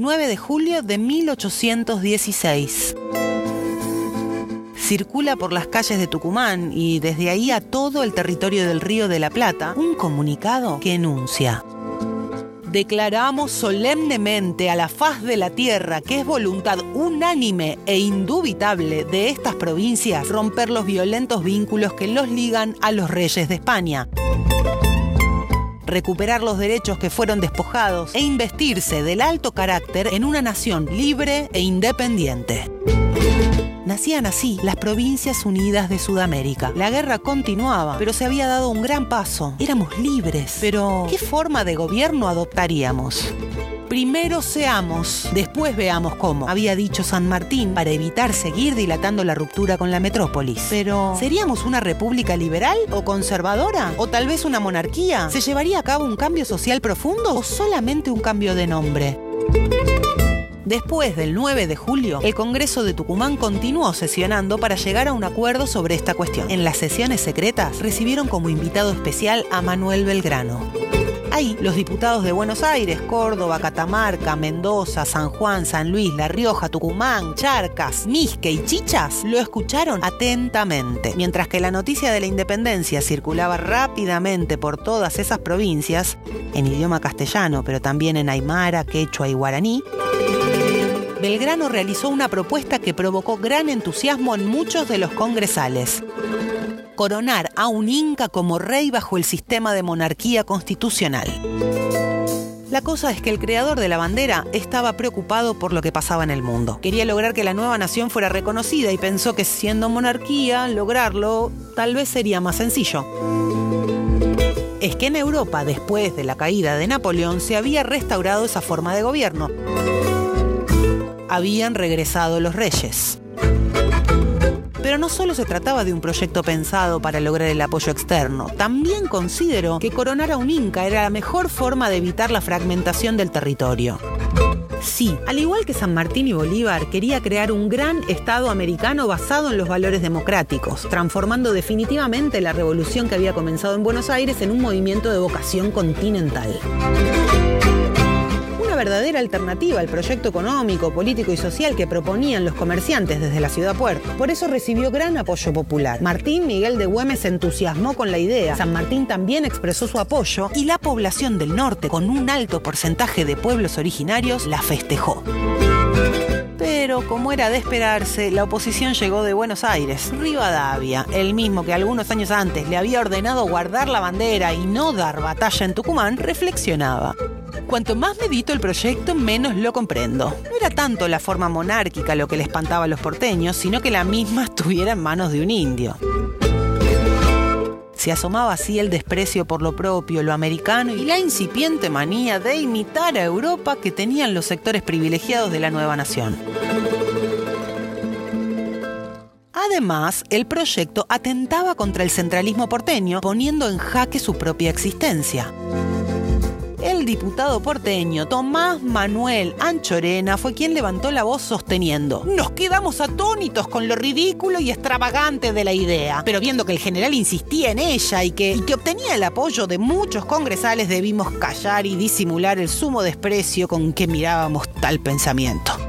9 de julio de 1816 circula por las calles de Tucumán y desde ahí a todo el territorio del Río de la Plata un comunicado que enuncia. Declaramos solemnemente a la faz de la tierra que es voluntad unánime e indubitable de estas provincias romper los violentos vínculos que los ligan a los reyes de España recuperar los derechos que fueron despojados e investirse del alto carácter en una nación libre e independiente. Nacían así las Provincias Unidas de Sudamérica. La guerra continuaba, pero se había dado un gran paso. Éramos libres, pero ¿qué forma de gobierno adoptaríamos? Primero seamos, después veamos cómo, había dicho San Martín para evitar seguir dilatando la ruptura con la metrópolis. Pero, ¿seríamos una república liberal o conservadora? ¿O tal vez una monarquía? ¿Se llevaría a cabo un cambio social profundo o solamente un cambio de nombre? Después del 9 de julio, el Congreso de Tucumán continuó sesionando para llegar a un acuerdo sobre esta cuestión. En las sesiones secretas recibieron como invitado especial a Manuel Belgrano. Ahí, los diputados de Buenos Aires, Córdoba, Catamarca, Mendoza, San Juan, San Luis, La Rioja, Tucumán, Charcas, Misque y Chichas lo escucharon atentamente. Mientras que la noticia de la independencia circulaba rápidamente por todas esas provincias, en idioma castellano, pero también en aymara, quechua y guaraní, Belgrano realizó una propuesta que provocó gran entusiasmo en muchos de los congresales. Coronar a un inca como rey bajo el sistema de monarquía constitucional. La cosa es que el creador de la bandera estaba preocupado por lo que pasaba en el mundo. Quería lograr que la nueva nación fuera reconocida y pensó que siendo monarquía, lograrlo tal vez sería más sencillo. Es que en Europa, después de la caída de Napoleón, se había restaurado esa forma de gobierno habían regresado los reyes. Pero no solo se trataba de un proyecto pensado para lograr el apoyo externo, también consideró que coronar a un inca era la mejor forma de evitar la fragmentación del territorio. Sí, al igual que San Martín y Bolívar, quería crear un gran Estado americano basado en los valores democráticos, transformando definitivamente la revolución que había comenzado en Buenos Aires en un movimiento de vocación continental verdadera alternativa al proyecto económico, político y social que proponían los comerciantes desde la ciudad puerto. Por eso recibió gran apoyo popular. Martín Miguel de Güemes se entusiasmó con la idea. San Martín también expresó su apoyo y la población del norte, con un alto porcentaje de pueblos originarios, la festejó. Pero, como era de esperarse, la oposición llegó de Buenos Aires. Rivadavia, el mismo que algunos años antes le había ordenado guardar la bandera y no dar batalla en Tucumán, reflexionaba. Cuanto más medito el proyecto, menos lo comprendo. No era tanto la forma monárquica lo que le espantaba a los porteños, sino que la misma estuviera en manos de un indio. Se asomaba así el desprecio por lo propio, lo americano y la incipiente manía de imitar a Europa que tenían los sectores privilegiados de la nueva nación. Además, el proyecto atentaba contra el centralismo porteño, poniendo en jaque su propia existencia el diputado porteño Tomás Manuel Anchorena fue quien levantó la voz sosteniendo, nos quedamos atónitos con lo ridículo y extravagante de la idea, pero viendo que el general insistía en ella y que, obtenía el apoyo de muchos congresales debimos callar y disimular el sumo desprecio con que mirábamos tal pensamiento.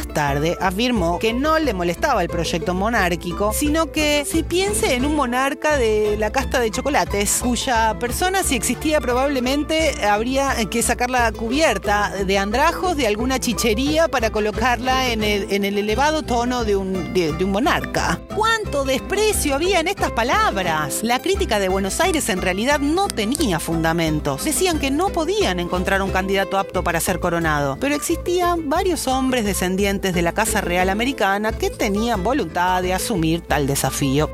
Más tarde afirmó que no le molestaba el proyecto monárquico, sino que si piense en un monarca de la casta de chocolates, cuya persona si existía probablemente habría que sacar la cubierta de andrajos de alguna chichería para colocarla en el, elevado tono de un, de un monarca. ¿Cuánto desprecio había en estas palabras? La crítica de Buenos Aires en realidad no tenía fundamentos. Decían que no podían encontrar un candidato apto para ser coronado, pero existían varios hombres descendientes de la Casa Real Americana que tenían voluntad de asumir tal desafío.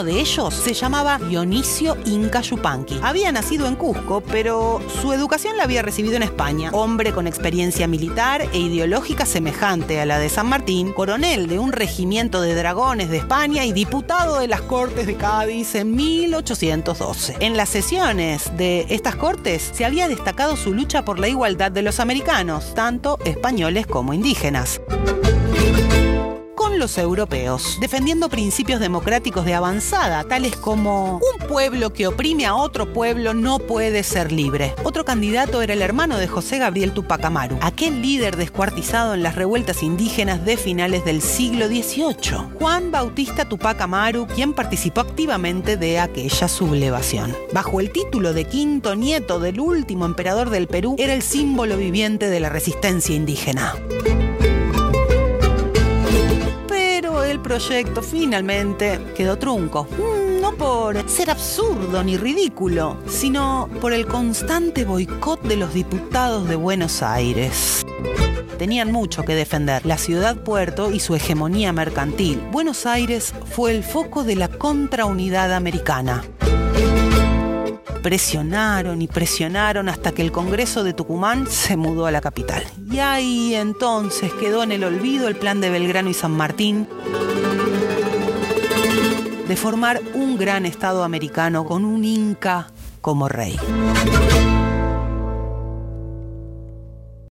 Uno de ellos se llamaba Dionisio Inca Yupanqui. Había nacido en Cusco, pero su educación la había recibido en España. Hombre con experiencia militar e ideológica semejante a la de San Martín, coronel de un regimiento de dragones de España y diputado de las Cortes de Cádiz en 1812. En las sesiones de estas cortes se había destacado su lucha por la igualdad de los americanos, tanto españoles como indígenas los europeos, defendiendo principios democráticos de avanzada, tales como un pueblo que oprime a otro pueblo no puede ser libre. Otro candidato era el hermano de José Gabriel Tupac Amaru, aquel líder descuartizado en las revueltas indígenas de finales del siglo XVIII. Juan Bautista Tupac Amaru, quien participó activamente de aquella sublevación. Bajo el título de quinto nieto del último emperador del Perú, era el símbolo viviente de la resistencia indígena. Proyecto finalmente quedó trunco. Mm, no por ser absurdo ni ridículo, sino por el constante boicot de los diputados de Buenos Aires tenían mucho que defender, la ciudad puerto y su hegemonía mercantil. Buenos Aires fue el foco de la contraunidad americana. Presionaron y presionaron hasta que el Congreso de Tucumán se mudó a la capital. Y ahí entonces quedó en el olvido el plan de Belgrano y San Martín de formar un gran Estado americano con un Inca como rey.